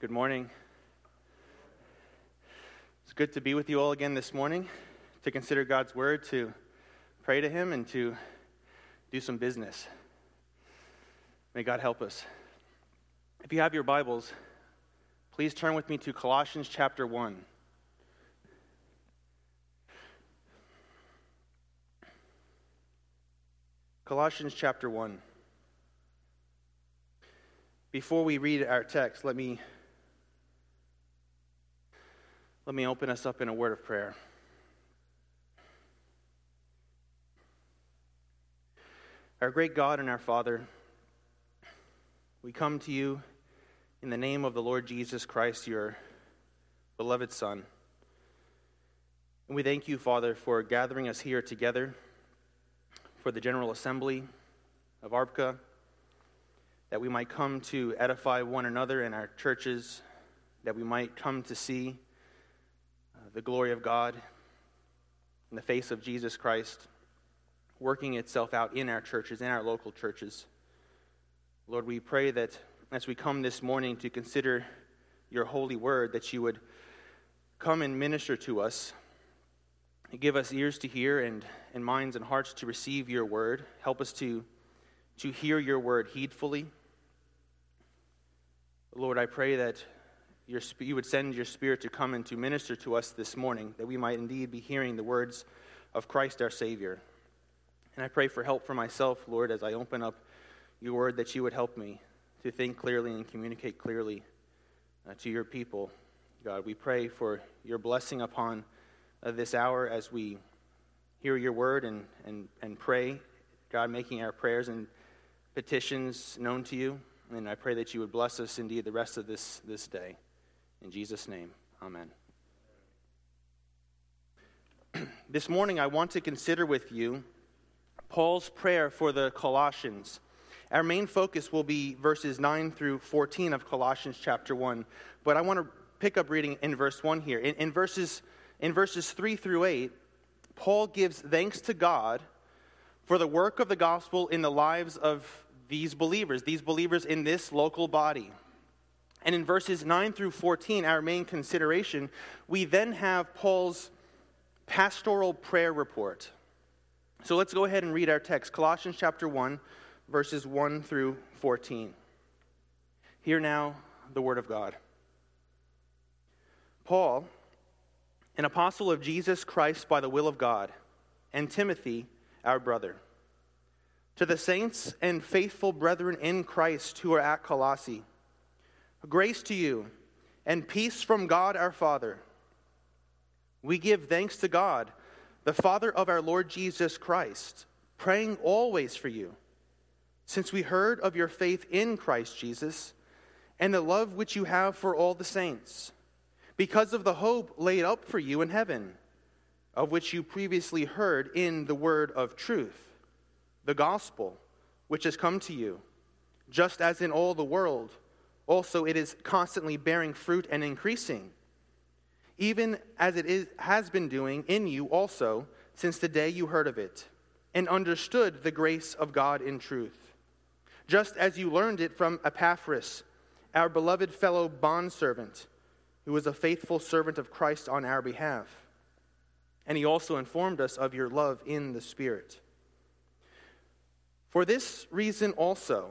Good morning. It's good to be with you all again this morning to consider God's word, to pray to Him, and to do some business. May God help us. If you have your Bibles, please turn with me to Colossians chapter 1. Colossians chapter 1. Before we read our text, let me let me open us up in a word of prayer. Our great God and our Father, we come to you in the name of the Lord Jesus Christ, your beloved Son. And we thank you, Father, for gathering us here together for the General Assembly of ARBCA, that we might come to edify one another in our churches, that we might come to see the glory of God in the face of Jesus Christ working itself out in our churches, in our local churches. Lord, we pray that as we come this morning to consider your holy word, that you would come and minister to us. Give us ears to hear and, and minds and hearts to receive your word. Help us to, to hear your word heedfully. Lord, I pray that your, you would send your Spirit to come and to minister to us this morning, that we might indeed be hearing the words of Christ our Savior. And I pray for help for myself, Lord, as I open up your word, that you would help me to think clearly and communicate clearly uh, to your people. God, we pray for your blessing upon uh, this hour as we hear your word and, and, and pray. God, making our prayers and petitions known to you. And I pray that you would bless us indeed the rest of this, this day. In Jesus' name, amen. this morning, I want to consider with you Paul's prayer for the Colossians. Our main focus will be verses 9 through 14 of Colossians chapter 1, but I want to pick up reading in verse 1 here. In, in, verses, in verses 3 through 8, Paul gives thanks to God for the work of the gospel in the lives of these believers, these believers in this local body. And in verses 9 through 14, our main consideration, we then have Paul's pastoral prayer report. So let's go ahead and read our text Colossians chapter 1, verses 1 through 14. Hear now the word of God. Paul, an apostle of Jesus Christ by the will of God, and Timothy, our brother. To the saints and faithful brethren in Christ who are at Colossae, Grace to you and peace from God our Father. We give thanks to God, the Father of our Lord Jesus Christ, praying always for you, since we heard of your faith in Christ Jesus and the love which you have for all the saints, because of the hope laid up for you in heaven, of which you previously heard in the word of truth, the gospel which has come to you, just as in all the world also it is constantly bearing fruit and increasing, even as it is, has been doing in you also since the day you heard of it and understood the grace of God in truth, just as you learned it from Epaphras, our beloved fellow bondservant, who was a faithful servant of Christ on our behalf. And he also informed us of your love in the Spirit. For this reason also,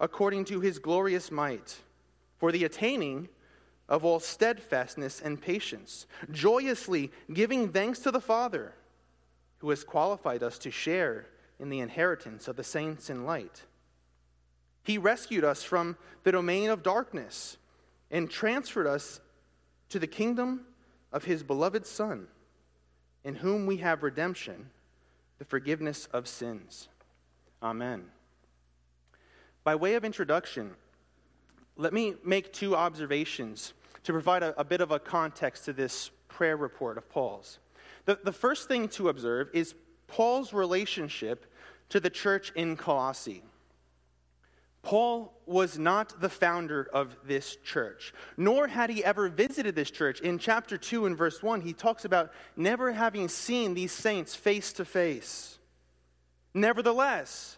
according to his glorious might, for the attaining of all steadfastness and patience, joyously giving thanks to the Father, who has qualified us to share in the inheritance of the saints in light. He rescued us from the domain of darkness and transferred us to the kingdom of his beloved Son, in whom we have redemption, the forgiveness of sins. Amen. By way of introduction, let me make two observations to provide a, a bit of a context to this prayer report of Paul's. The, the first thing to observe is Paul's relationship to the church in Colossae. Paul was not the founder of this church, nor had he ever visited this church. In chapter 2 and verse 1, he talks about never having seen these saints face to face. Nevertheless,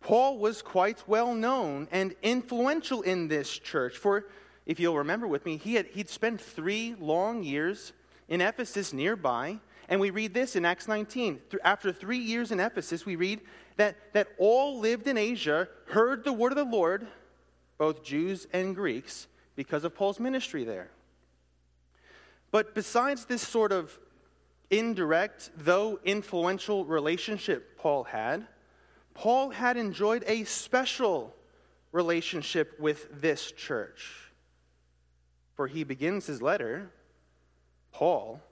Paul was quite well known and influential in this church. For, if you'll remember with me, he had, he'd spent three long years in Ephesus nearby. And we read this in Acts 19. After three years in Ephesus, we read that, that all lived in Asia heard the word of the Lord, both Jews and Greeks, because of Paul's ministry there. But besides this sort of indirect, though influential relationship Paul had, Paul had enjoyed a special relationship with this church. For he begins his letter, Paul,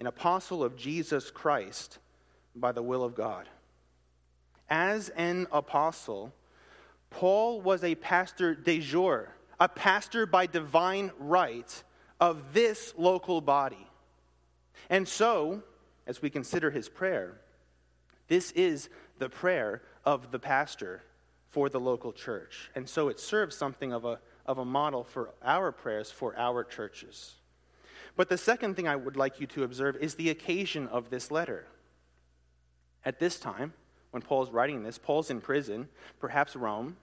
an apostle of Jesus Christ by the will of God. As an apostle, Paul was a pastor de jure, a pastor by divine right of this local body. And so, as we consider his prayer, this is the prayer of the pastor for the local church. And so it serves something of a, of a model for our prayers for our churches. But the second thing I would like you to observe is the occasion of this letter. At this time, when Paul's writing this, Paul's in prison, perhaps Rome,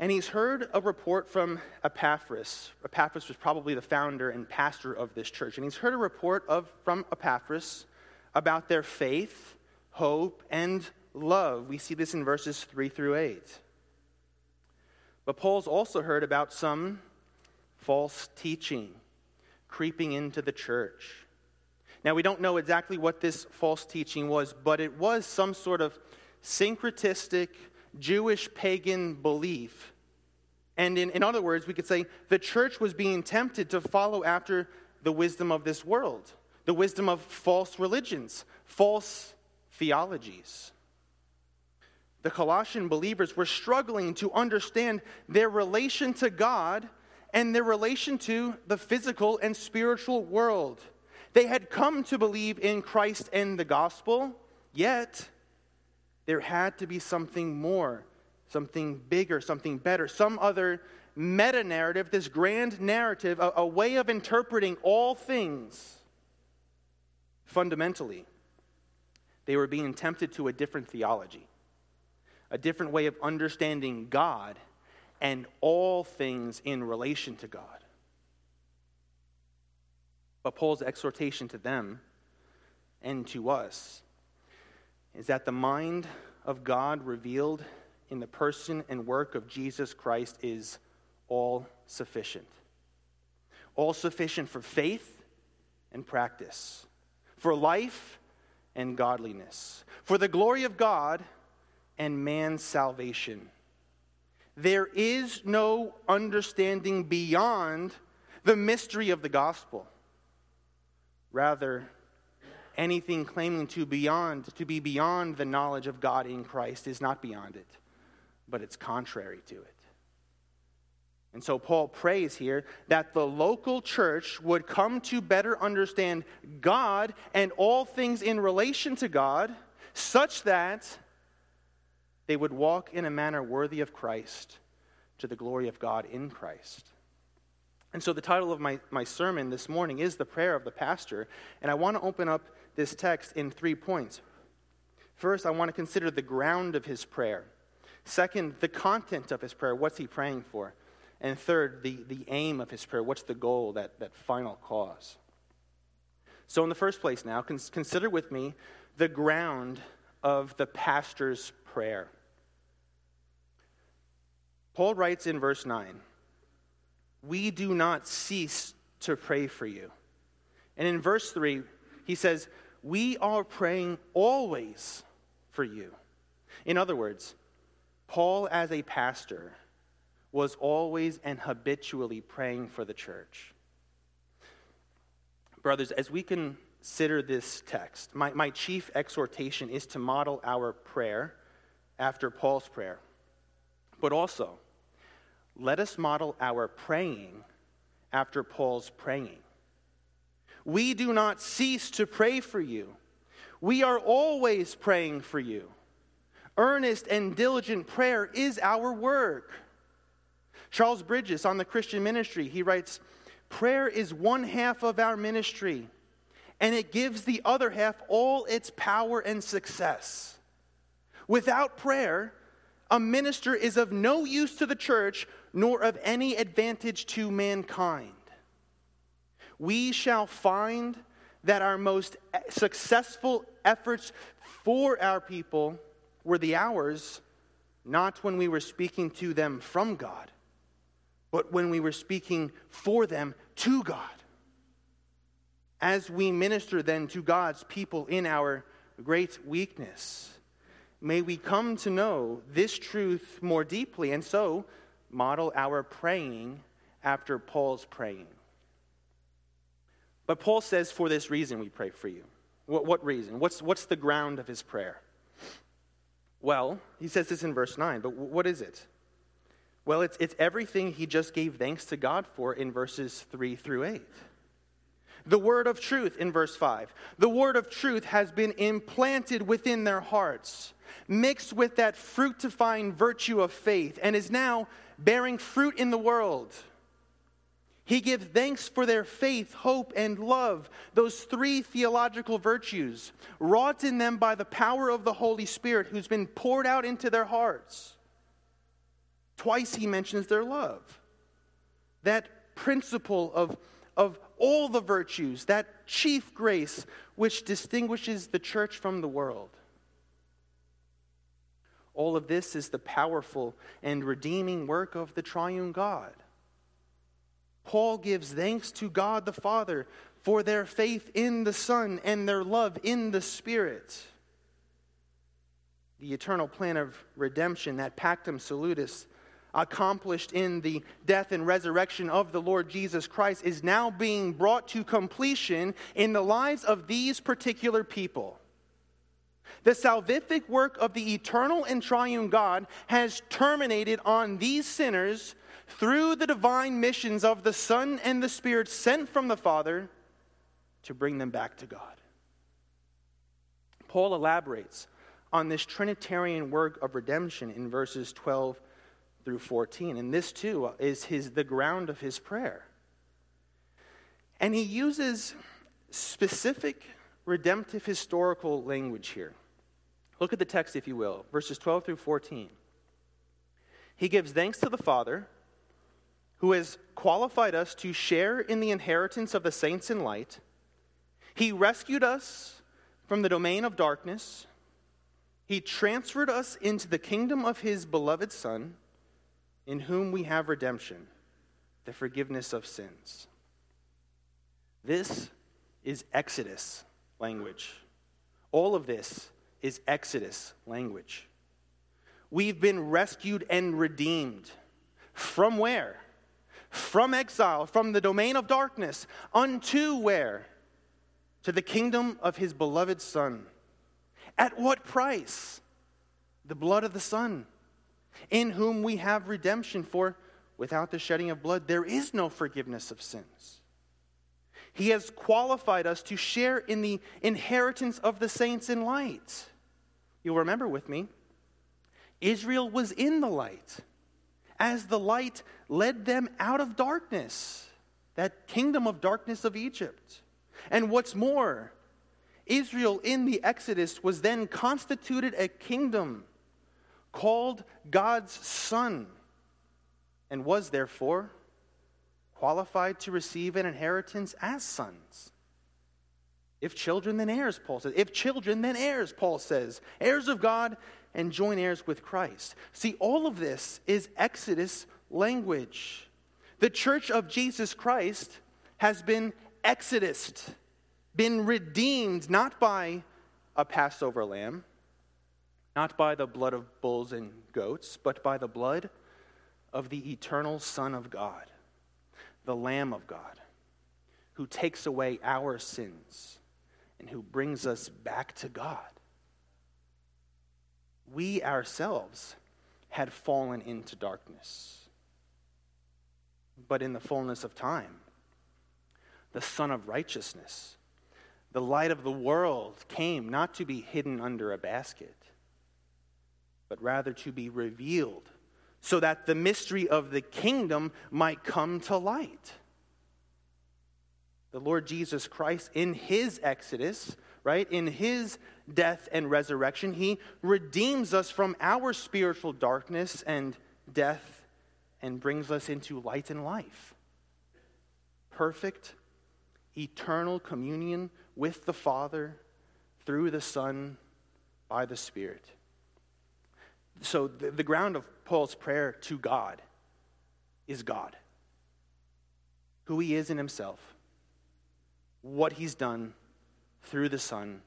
and he's heard a report from Epaphras. Epaphras was probably the founder and pastor of this church. And he's heard a report of, from Epaphras about their faith, hope, and love. We see this in verses 3 through 8. But Paul's also heard about some false teaching creeping into the church. Now, we don't know exactly what this false teaching was, but it was some sort of syncretistic Jewish pagan belief. And in, in other words, we could say the church was being tempted to follow after the wisdom of this world, the wisdom of false religions, false theologies. The Colossian believers were struggling to understand their relation to God and their relation to the physical and spiritual world. They had come to believe in Christ and the gospel, yet there had to be something more, something bigger, something better, some other meta narrative, this grand narrative, a, a way of interpreting all things fundamentally. They were being tempted to a different theology, a different way of understanding God and all things in relation to God. But Paul's exhortation to them and to us is that the mind of God revealed in the person and work of Jesus Christ is all sufficient. All sufficient for faith and practice, for life and godliness, for the glory of God and man's salvation. There is no understanding beyond the mystery of the gospel. Rather, anything claiming to beyond to be beyond the knowledge of God in Christ is not beyond it, but it's contrary to it. And so Paul prays here that the local church would come to better understand God and all things in relation to God, such that they would walk in a manner worthy of Christ to the glory of God in Christ. And so, the title of my, my sermon this morning is The Prayer of the Pastor. And I want to open up this text in three points. First, I want to consider the ground of his prayer. Second, the content of his prayer. What's he praying for? And third, the, the aim of his prayer. What's the goal, that, that final cause? So, in the first place, now, consider with me the ground of the pastor's prayer. Paul writes in verse 9 we do not cease to pray for you. And in verse 3, he says, We are praying always for you. In other words, Paul, as a pastor, was always and habitually praying for the church. Brothers, as we consider this text, my, my chief exhortation is to model our prayer after Paul's prayer, but also let us model our praying after Paul's praying. We do not cease to pray for you. We are always praying for you. Earnest and diligent prayer is our work. Charles Bridges on the Christian ministry, he writes, Prayer is one half of our ministry, and it gives the other half all its power and success. Without prayer, a minister is of no use to the church, nor of any advantage to mankind. We shall find that our most successful efforts for our people were the hours not when we were speaking to them from God, but when we were speaking for them to God. As we minister then to God's people in our great weakness, may we come to know this truth more deeply and so model our praying after Paul's praying. But Paul says, for this reason we pray for you. What, what reason? What's, what's the ground of his prayer? Well, he says this in verse 9, but what is it? Well, it's, it's everything he just gave thanks to God for in verses 3 through 8. The word of truth in verse 5. The word of truth has been implanted within their hearts, mixed with that fructifying virtue of faith, and is now bearing fruit in the world. He gives thanks for their faith, hope, and love, those three theological virtues, wrought in them by the power of the Holy Spirit who's been poured out into their hearts. Twice he mentions their love. That principle of, of all the virtues, that chief grace which distinguishes the church from the world. All of this is the powerful and redeeming work of the triune God. Paul gives thanks to God the Father for their faith in the Son and their love in the Spirit. The eternal plan of redemption, that pactum salutis, accomplished in the death and resurrection of the Lord Jesus Christ, is now being brought to completion in the lives of these particular people. The salvific work of the eternal and triune God has terminated on these sinners through the divine missions of the Son and the Spirit sent from the Father to bring them back to God. Paul elaborates on this Trinitarian work of redemption in verses 12 through 14. And this too is his, the ground of his prayer. And he uses specific redemptive historical language here. Look at the text, if you will, verses 12 through 14. He gives thanks to the Father who has qualified us to share in the inheritance of the saints in light. He rescued us from the domain of darkness. He transferred us into the kingdom of his beloved Son, in whom we have redemption, the forgiveness of sins. This is Exodus language. All of this is Exodus language. We've been rescued and redeemed. From where? from exile, from the domain of darkness, unto where? To the kingdom of his beloved Son. At what price? The blood of the Son, in whom we have redemption, for without the shedding of blood, there is no forgiveness of sins. He has qualified us to share in the inheritance of the saints in light. You'll remember with me, Israel was in the light as the light led them out of darkness, that kingdom of darkness of Egypt. And what's more, Israel in the Exodus was then constituted a kingdom called God's Son and was therefore qualified to receive an inheritance as sons. If children, then heirs, Paul says. If children, then heirs, Paul says. Heirs of God and joint heirs with Christ. See, all of this is Exodus language. The church of Jesus Christ has been exodused, been redeemed not by a Passover lamb, not by the blood of bulls and goats, but by the blood of the eternal Son of God, the Lamb of God, who takes away our sins and who brings us back to God we ourselves had fallen into darkness. But in the fullness of time, the Son of Righteousness. The light of the world came not to be hidden under a basket, but rather to be revealed, so that the mystery of the kingdom might come to light. The Lord Jesus Christ, in his exodus, right, in his death and resurrection, he redeems us from our spiritual darkness and death and brings us into light and life. Perfect, eternal communion with the Father through the Son by the Spirit. So, the, the ground of Paul's prayer to God is God, who he is in himself, what he's done through the Son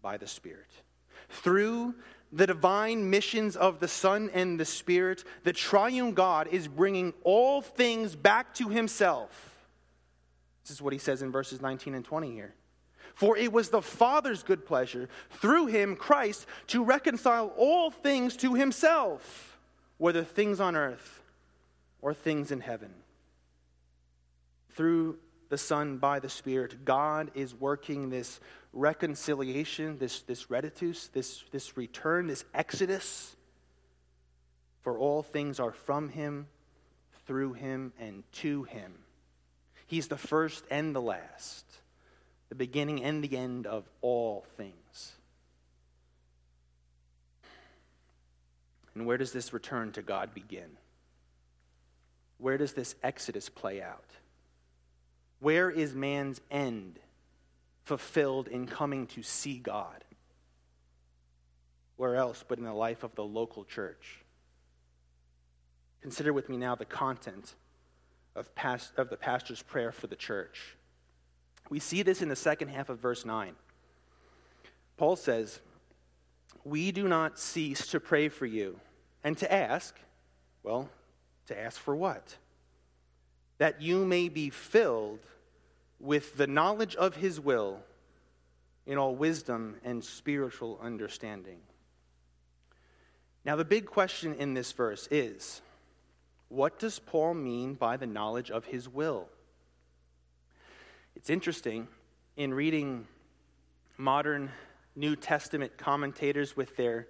by the Spirit. Through the divine missions of the Son and the Spirit, the triune God is bringing all things back to himself. This is what he says in verses 19 and 20 here. For it was the Father's good pleasure, through him, Christ, to reconcile all things to himself, whether things on earth or things in heaven. Through the Son by the Spirit, God is working this reconciliation, this, this reditus, this, this return, this exodus. For all things are from him, through him, and to him. He's the first and the last, the beginning and the end of all things. And where does this return to God begin? Where does this exodus play out? Where is man's end fulfilled in coming to see God? Where else but in the life of the local church? Consider with me now the content of, past, of the pastor's prayer for the church. We see this in the second half of verse 9. Paul says, We do not cease to pray for you and to ask, well, to ask for what? That you may be filled with the knowledge of his will in all wisdom and spiritual understanding. Now, the big question in this verse is what does Paul mean by the knowledge of his will? It's interesting in reading modern New Testament commentators with their,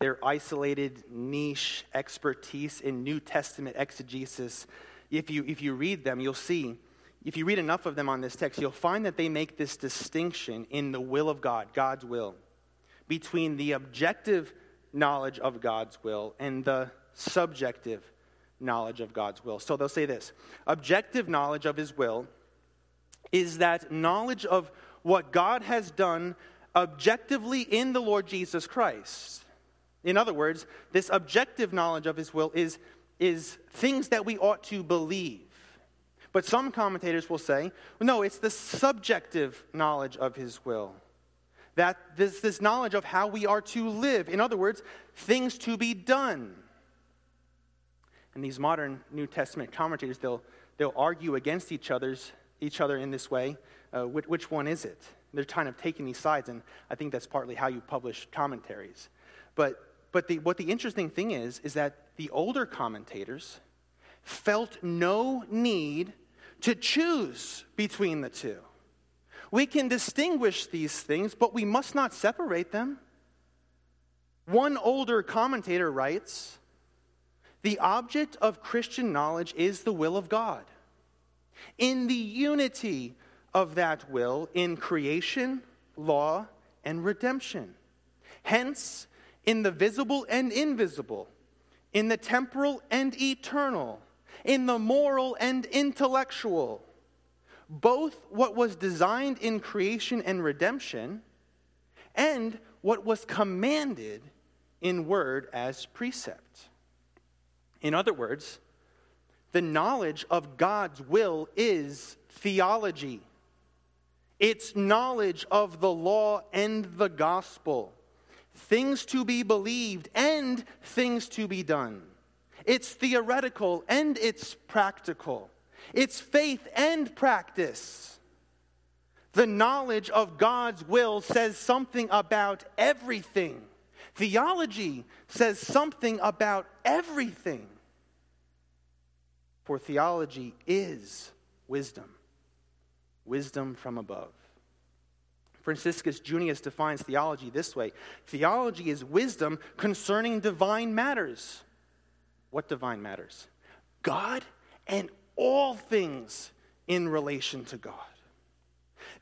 their isolated niche expertise in New Testament exegesis. If you, if you read them, you'll see if you read enough of them on this text, you'll find that they make this distinction in the will of God, God's will, between the objective knowledge of God's will and the subjective knowledge of God's will. So they'll say this objective knowledge of His will is that knowledge of what God has done objectively in the Lord Jesus Christ. In other words, this objective knowledge of His will is, is things that we ought to believe. But some commentators will say, no, it's the subjective knowledge of his will. That this, this knowledge of how we are to live. In other words, things to be done. And these modern New Testament commentators, they'll, they'll argue against each, other's, each other in this way. Uh, which, which one is it? They're kind of taking these sides, and I think that's partly how you publish commentaries. But, but the, what the interesting thing is, is that the older commentators felt no need to choose between the two. We can distinguish these things, but we must not separate them. One older commentator writes The object of Christian knowledge is the will of God. In the unity of that will in creation, law, and redemption. Hence, in the visible and invisible, in the temporal and eternal, in the moral and intellectual, both what was designed in creation and redemption and what was commanded in word as precept. In other words, the knowledge of God's will is theology. It's knowledge of the law and the gospel, things to be believed and things to be done. It's theoretical and it's practical. It's faith and practice. The knowledge of God's will says something about everything. Theology says something about everything. For theology is wisdom. wisdom from above. Franciscus Junius defines theology this way Theology is wisdom concerning divine matters. What divine matters? God and all things in relation to God.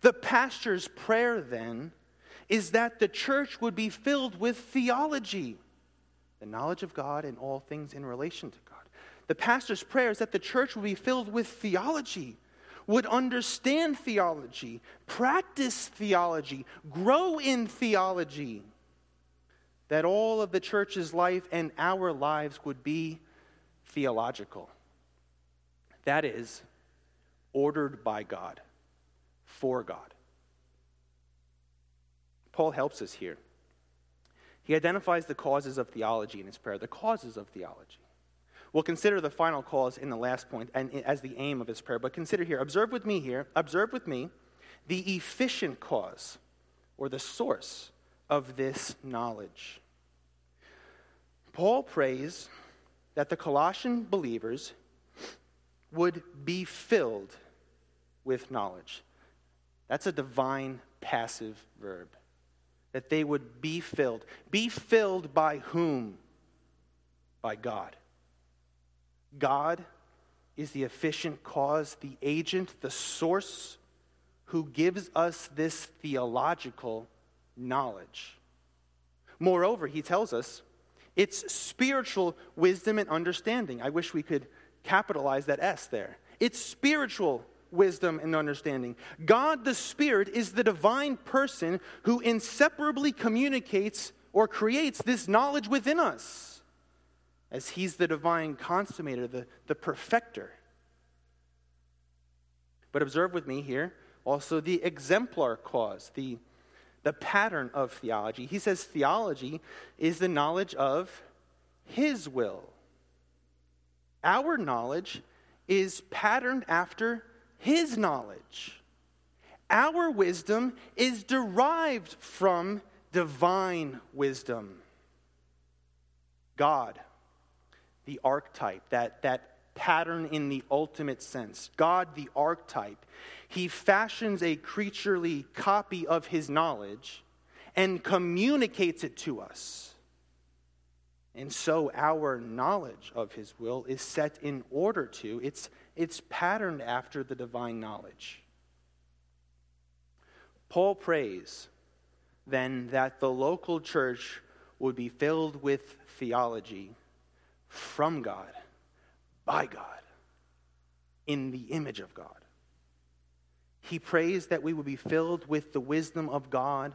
The pastor's prayer then is that the church would be filled with theology, the knowledge of God and all things in relation to God. The pastor's prayer is that the church would be filled with theology, would understand theology, practice theology, grow in theology, that all of the church's life and our lives would be theological. That is, ordered by God, for God. Paul helps us here. He identifies the causes of theology in his prayer, the causes of theology. We'll consider the final cause in the last point and as the aim of his prayer. But consider here, observe with me here, observe with me the efficient cause or the source of this knowledge. Paul prays that the Colossian believers would be filled with knowledge. That's a divine passive verb. That they would be filled. Be filled by whom? By God. God is the efficient cause, the agent, the source who gives us this theological knowledge. Moreover, he tells us it's spiritual wisdom and understanding. I wish we could capitalize that S there. It's spiritual wisdom and understanding. God the Spirit is the divine person who inseparably communicates or creates this knowledge within us as he's the divine consummator, the, the perfecter. But observe with me here also the exemplar cause, the, the pattern of theology. He says theology is the knowledge of his will. Our knowledge is patterned after his knowledge. Our wisdom is derived from divine wisdom. God the archetype, that, that pattern in the ultimate sense. God, the archetype, he fashions a creaturely copy of his knowledge and communicates it to us. And so our knowledge of his will is set in order to, it's, it's patterned after the divine knowledge. Paul prays then that the local church would be filled with theology from God, by God, in the image of God. He prays that we would be filled with the wisdom of God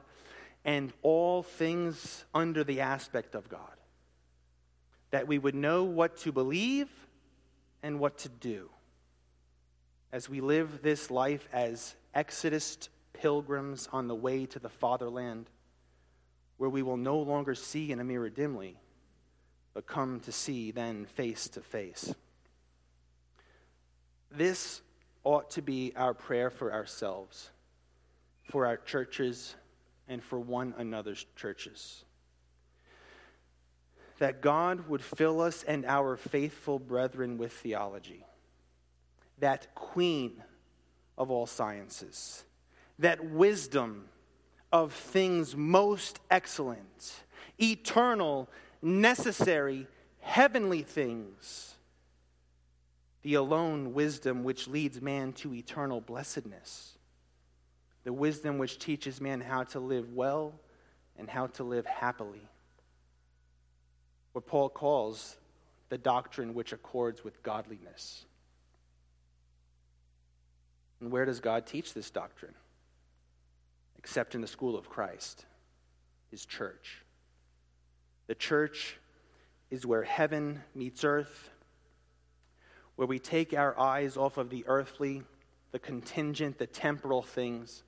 and all things under the aspect of God. That we would know what to believe and what to do as we live this life as Exodus pilgrims on the way to the fatherland, where we will no longer see in a mirror dimly but come to see then face to face. This ought to be our prayer for ourselves, for our churches, and for one another's churches. That God would fill us and our faithful brethren with theology, that queen of all sciences, that wisdom of things most excellent, eternal necessary heavenly things, the alone wisdom which leads man to eternal blessedness, the wisdom which teaches man how to live well and how to live happily. What Paul calls the doctrine which accords with godliness. And where does God teach this doctrine? Except in the school of Christ, his church. The church is where heaven meets earth, where we take our eyes off of the earthly, the contingent, the temporal things,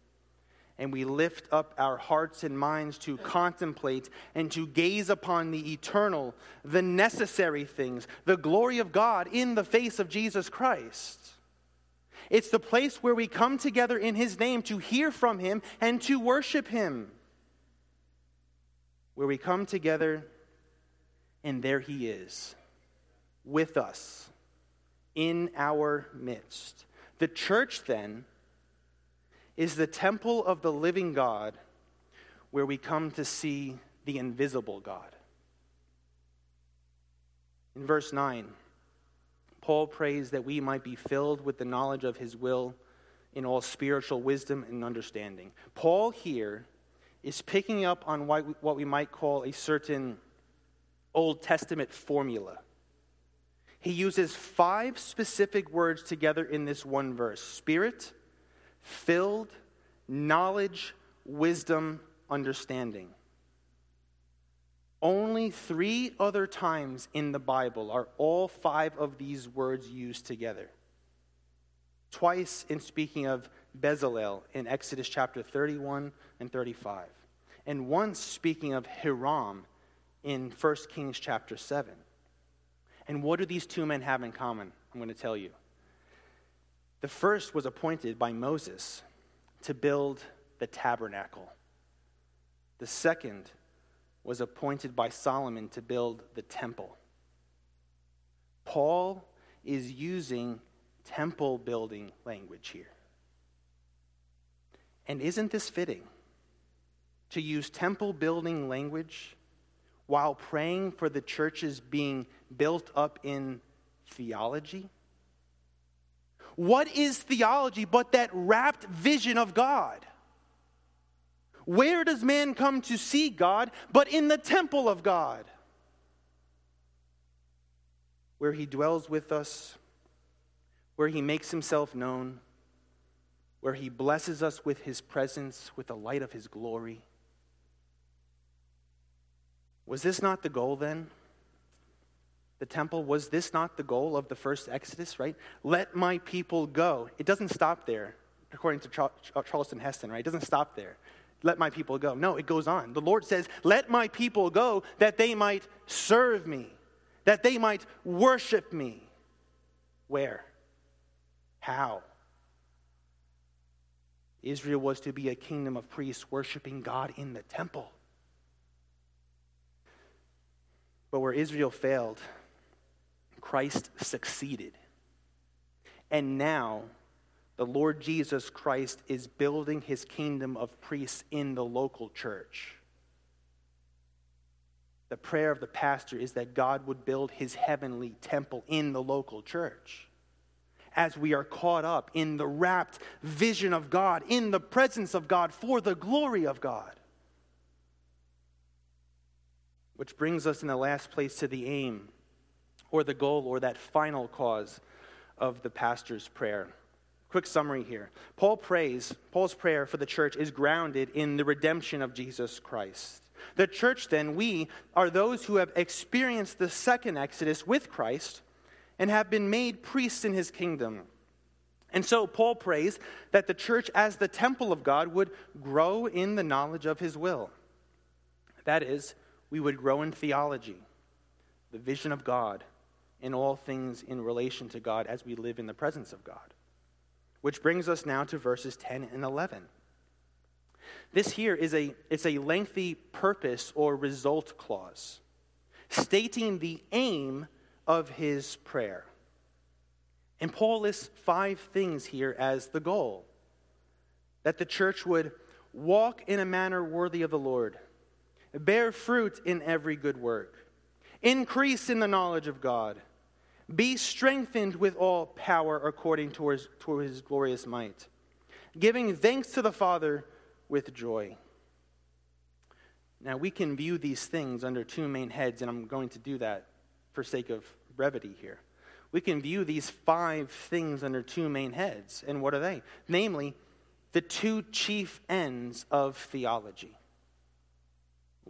and we lift up our hearts and minds to contemplate and to gaze upon the eternal, the necessary things, the glory of God in the face of Jesus Christ. It's the place where we come together in His name to hear from Him and to worship Him where we come together and there he is with us in our midst. The church then is the temple of the living God where we come to see the invisible God. In verse 9, Paul prays that we might be filled with the knowledge of his will in all spiritual wisdom and understanding. Paul here is picking up on what we might call a certain Old Testament formula. He uses five specific words together in this one verse spirit, filled, knowledge, wisdom, understanding. Only three other times in the Bible are all five of these words used together. Twice in speaking of Bezalel in Exodus chapter 31 and 35, and once speaking of Hiram in 1 Kings chapter 7. And what do these two men have in common? I'm going to tell you. The first was appointed by Moses to build the tabernacle. The second was appointed by Solomon to build the temple. Paul is using temple building language here. And isn't this fitting? To use temple building language while praying for the churches being built up in theology? What is theology but that rapt vision of God? Where does man come to see God but in the temple of God? Where he dwells with us, where he makes himself known, where he blesses us with his presence, with the light of his glory. Was this not the goal then? The temple, was this not the goal of the first Exodus, right? Let my people go. It doesn't stop there, according to Charlton Heston, right? It doesn't stop there let my people go. No, it goes on. The Lord says, Let my people go that they might serve me, that they might worship me. Where? How? Israel was to be a kingdom of priests worshiping God in the temple. But where Israel failed, Christ succeeded. And now, the Lord Jesus Christ is building his kingdom of priests in the local church. The prayer of the pastor is that God would build his heavenly temple in the local church. As we are caught up in the rapt vision of God, in the presence of God, for the glory of God. Which brings us in the last place to the aim, or the goal, or that final cause of the pastor's prayer. Quick summary here. Paul prays, Paul's prayer for the church is grounded in the redemption of Jesus Christ. The church, then, we are those who have experienced the second Exodus with Christ and have been made priests in his kingdom. And so Paul prays that the church, as the temple of God, would grow in the knowledge of his will. That is, we would grow in theology, the vision of God, in all things in relation to God as we live in the presence of God. Which brings us now to verses 10 and 11. This here is a, it's a lengthy purpose or result clause stating the aim of his prayer. And Paul lists five things here as the goal that the church would walk in a manner worthy of the Lord, bear fruit in every good work, increase in the knowledge of God be strengthened with all power according to his, to his glorious might, giving thanks to the Father with joy. Now, we can view these things under two main heads, and I'm going to do that for sake of brevity here. We can view these five things under two main heads, and what are they? Namely, the two chief ends of theology.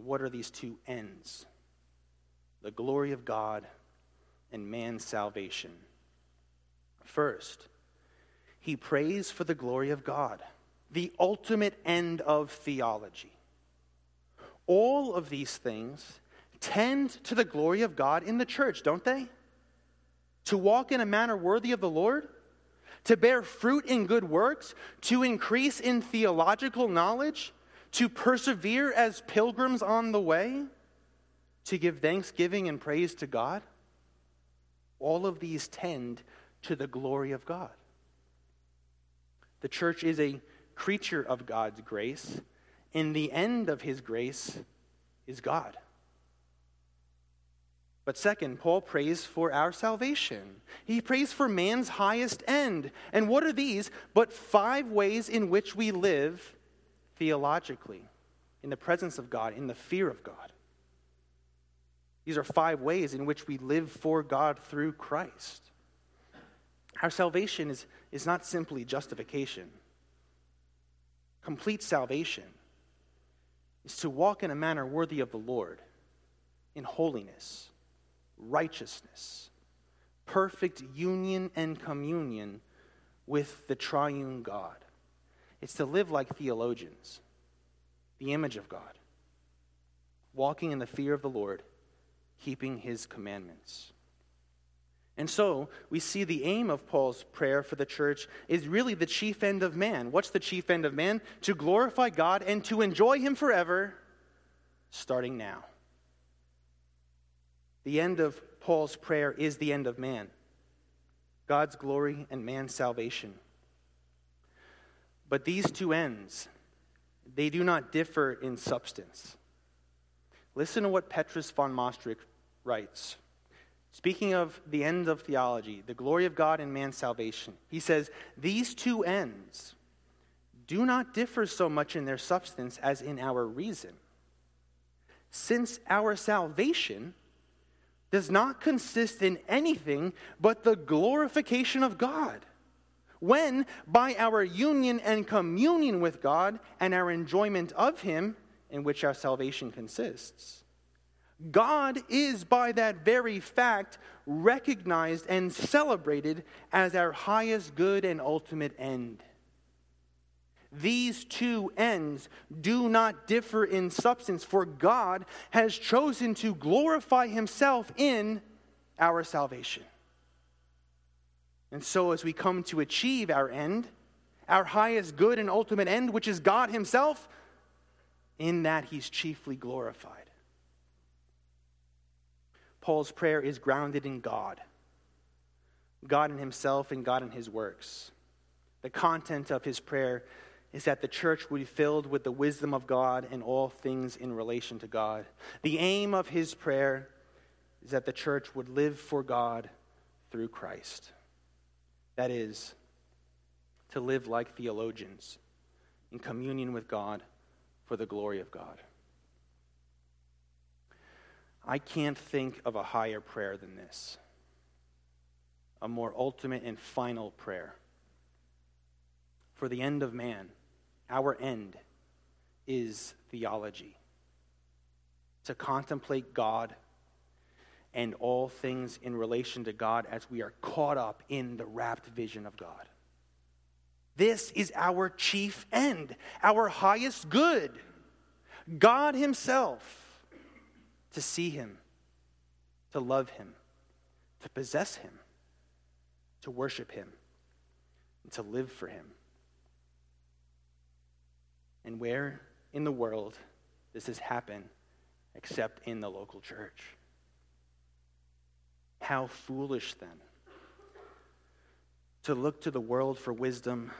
What are these two ends? The glory of God and man's salvation. First, he prays for the glory of God, the ultimate end of theology. All of these things tend to the glory of God in the church, don't they? To walk in a manner worthy of the Lord, to bear fruit in good works, to increase in theological knowledge, to persevere as pilgrims on the way, to give thanksgiving and praise to God. All of these tend to the glory of God. The church is a creature of God's grace, and the end of his grace is God. But second, Paul prays for our salvation. He prays for man's highest end. And what are these but five ways in which we live theologically, in the presence of God, in the fear of God? These are five ways in which we live for God through Christ. Our salvation is, is not simply justification. Complete salvation is to walk in a manner worthy of the Lord, in holiness, righteousness, perfect union and communion with the triune God. It's to live like theologians, the image of God, walking in the fear of the Lord, keeping his commandments. And so we see the aim of Paul's prayer for the church is really the chief end of man. What's the chief end of man? To glorify God and to enjoy him forever, starting now. The end of Paul's prayer is the end of man God's glory and man's salvation. But these two ends, they do not differ in substance. Listen to what Petrus van Mastricht writes. Speaking of the end of theology, the glory of God and man's salvation, he says, These two ends do not differ so much in their substance as in our reason. Since our salvation does not consist in anything but the glorification of God. When, by our union and communion with God and our enjoyment of Him, in which our salvation consists, God is, by that very fact, recognized and celebrated as our highest good and ultimate end. These two ends do not differ in substance, for God has chosen to glorify Himself in our salvation. And so, as we come to achieve our end, our highest good and ultimate end, which is God Himself, in that He's chiefly glorified. Paul's prayer is grounded in God God in Himself and God in His works. The content of his prayer is that the church would be filled with the wisdom of God and all things in relation to God. The aim of his prayer is that the church would live for God through Christ. That is, to live like theologians in communion with God for the glory of God. I can't think of a higher prayer than this, a more ultimate and final prayer for the end of man our end is theology to contemplate God and all things in relation to God as we are caught up in the rapt vision of God. This is our chief end, our highest good. God Himself, to see Him, to love Him, to possess Him, to worship Him, and to live for Him. And where in the world does this happen except in the local church? How foolish then to look to the world for wisdom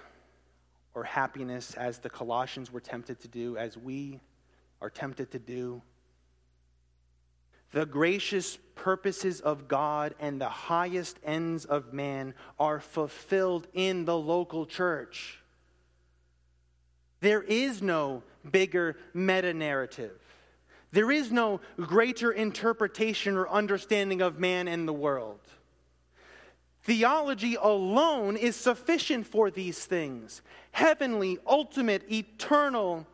or happiness as the Colossians were tempted to do, as we are tempted to do. The gracious purposes of God and the highest ends of man are fulfilled in the local church. There is no bigger meta narrative. There is no greater interpretation or understanding of man and the world. Theology alone is sufficient for these things heavenly, ultimate, eternal,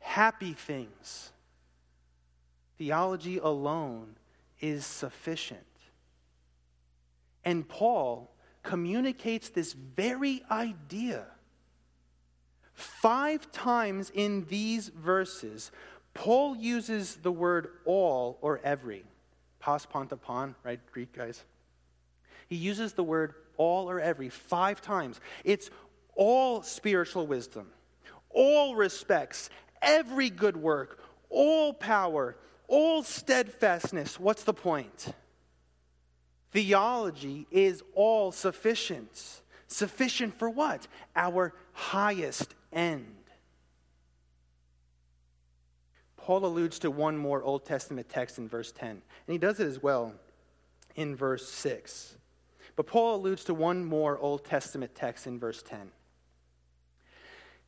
happy things. Theology alone is sufficient. And Paul communicates this very idea Five times in these verses, Paul uses the word all or every. Pas pantapon, right? Greek guys. He uses the word all or every five times. It's all spiritual wisdom, all respects, every good work, all power, all steadfastness. What's the point? Theology is all sufficient. Sufficient for what? Our highest end. Paul alludes to one more Old Testament text in verse 10, and he does it as well in verse 6. But Paul alludes to one more Old Testament text in verse 10.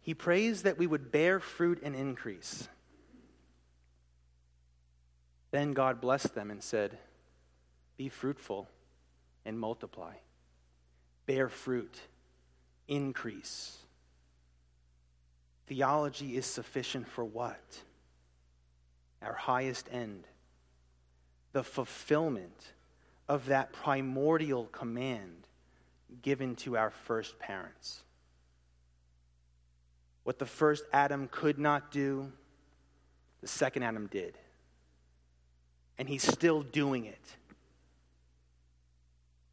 He prays that we would bear fruit and increase. Then God blessed them and said, Be fruitful and multiply, bear fruit, increase. Theology is sufficient for what? Our highest end, the fulfillment of that primordial command given to our first parents. What the first Adam could not do, the second Adam did. And he's still doing it.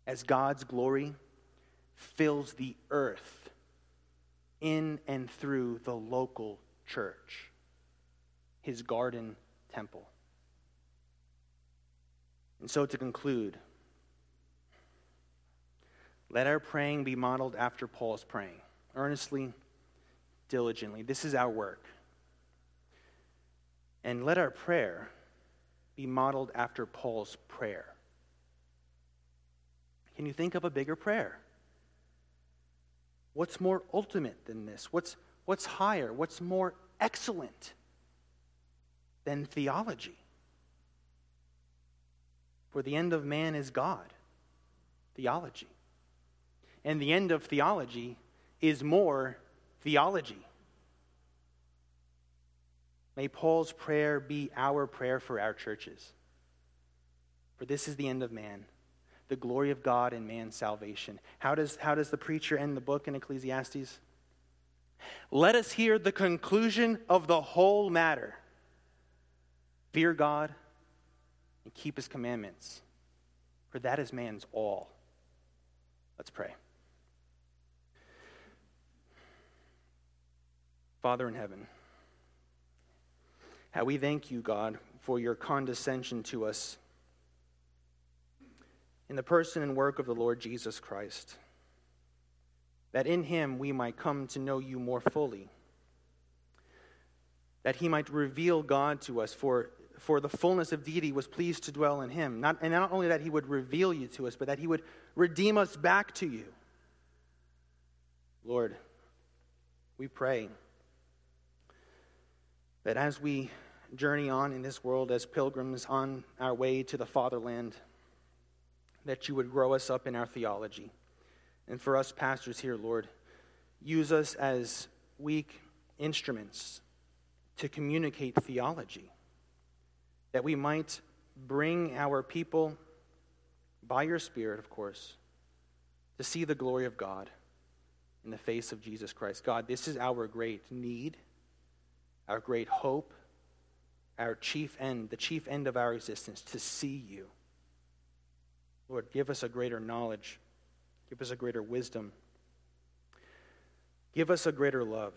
As God's glory fills the earth in and through the local church, his garden temple. And so to conclude, let our praying be modeled after Paul's praying, earnestly, diligently. This is our work. And let our prayer be modeled after Paul's prayer. Can you think of a bigger prayer? What's more ultimate than this? What's, what's higher? What's more excellent than theology? For the end of man is God, theology. And the end of theology is more theology. May Paul's prayer be our prayer for our churches. For this is the end of man, the glory of God and man's salvation. How does, how does the preacher end the book in Ecclesiastes? Let us hear the conclusion of the whole matter. Fear God and keep his commandments, for that is man's all. Let's pray. Father in heaven, how we thank you, God, for your condescension to us in the person and work of the Lord Jesus Christ, that in him we might come to know you more fully, that he might reveal God to us, for for the fullness of deity was pleased to dwell in him. Not, and not only that he would reveal you to us, but that he would redeem us back to you. Lord, we pray that as we journey on in this world as pilgrims on our way to the fatherland, that you would grow us up in our theology. And for us pastors here, Lord, use us as weak instruments to communicate theology that we might bring our people, by your Spirit, of course, to see the glory of God in the face of Jesus Christ. God, this is our great need, our great hope, our chief end, the chief end of our existence, to see you. Lord, give us a greater knowledge, give us a greater wisdom, give us a greater love.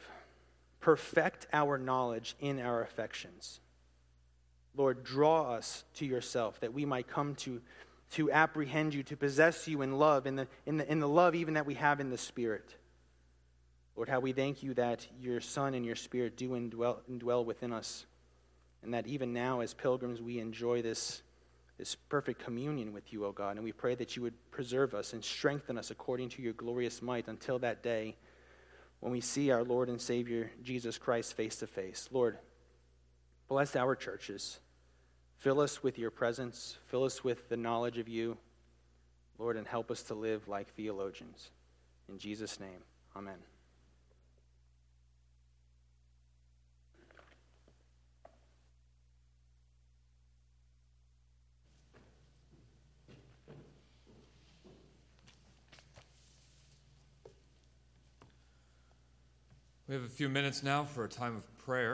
Perfect our knowledge in our affections. Lord, draw us to yourself that we might come to, to apprehend you, to possess you in love, in the, in, the, in the love even that we have in the Spirit. Lord, how we thank you that your Son and your Spirit do indwell, indwell within us, and that even now, as pilgrims, we enjoy this, this perfect communion with you, O God. And we pray that you would preserve us and strengthen us according to your glorious might until that day when we see our Lord and Savior Jesus Christ face to face. Lord, bless our churches. Fill us with your presence. Fill us with the knowledge of you, Lord, and help us to live like theologians. In Jesus' name, amen. We have a few minutes now for a time of prayer.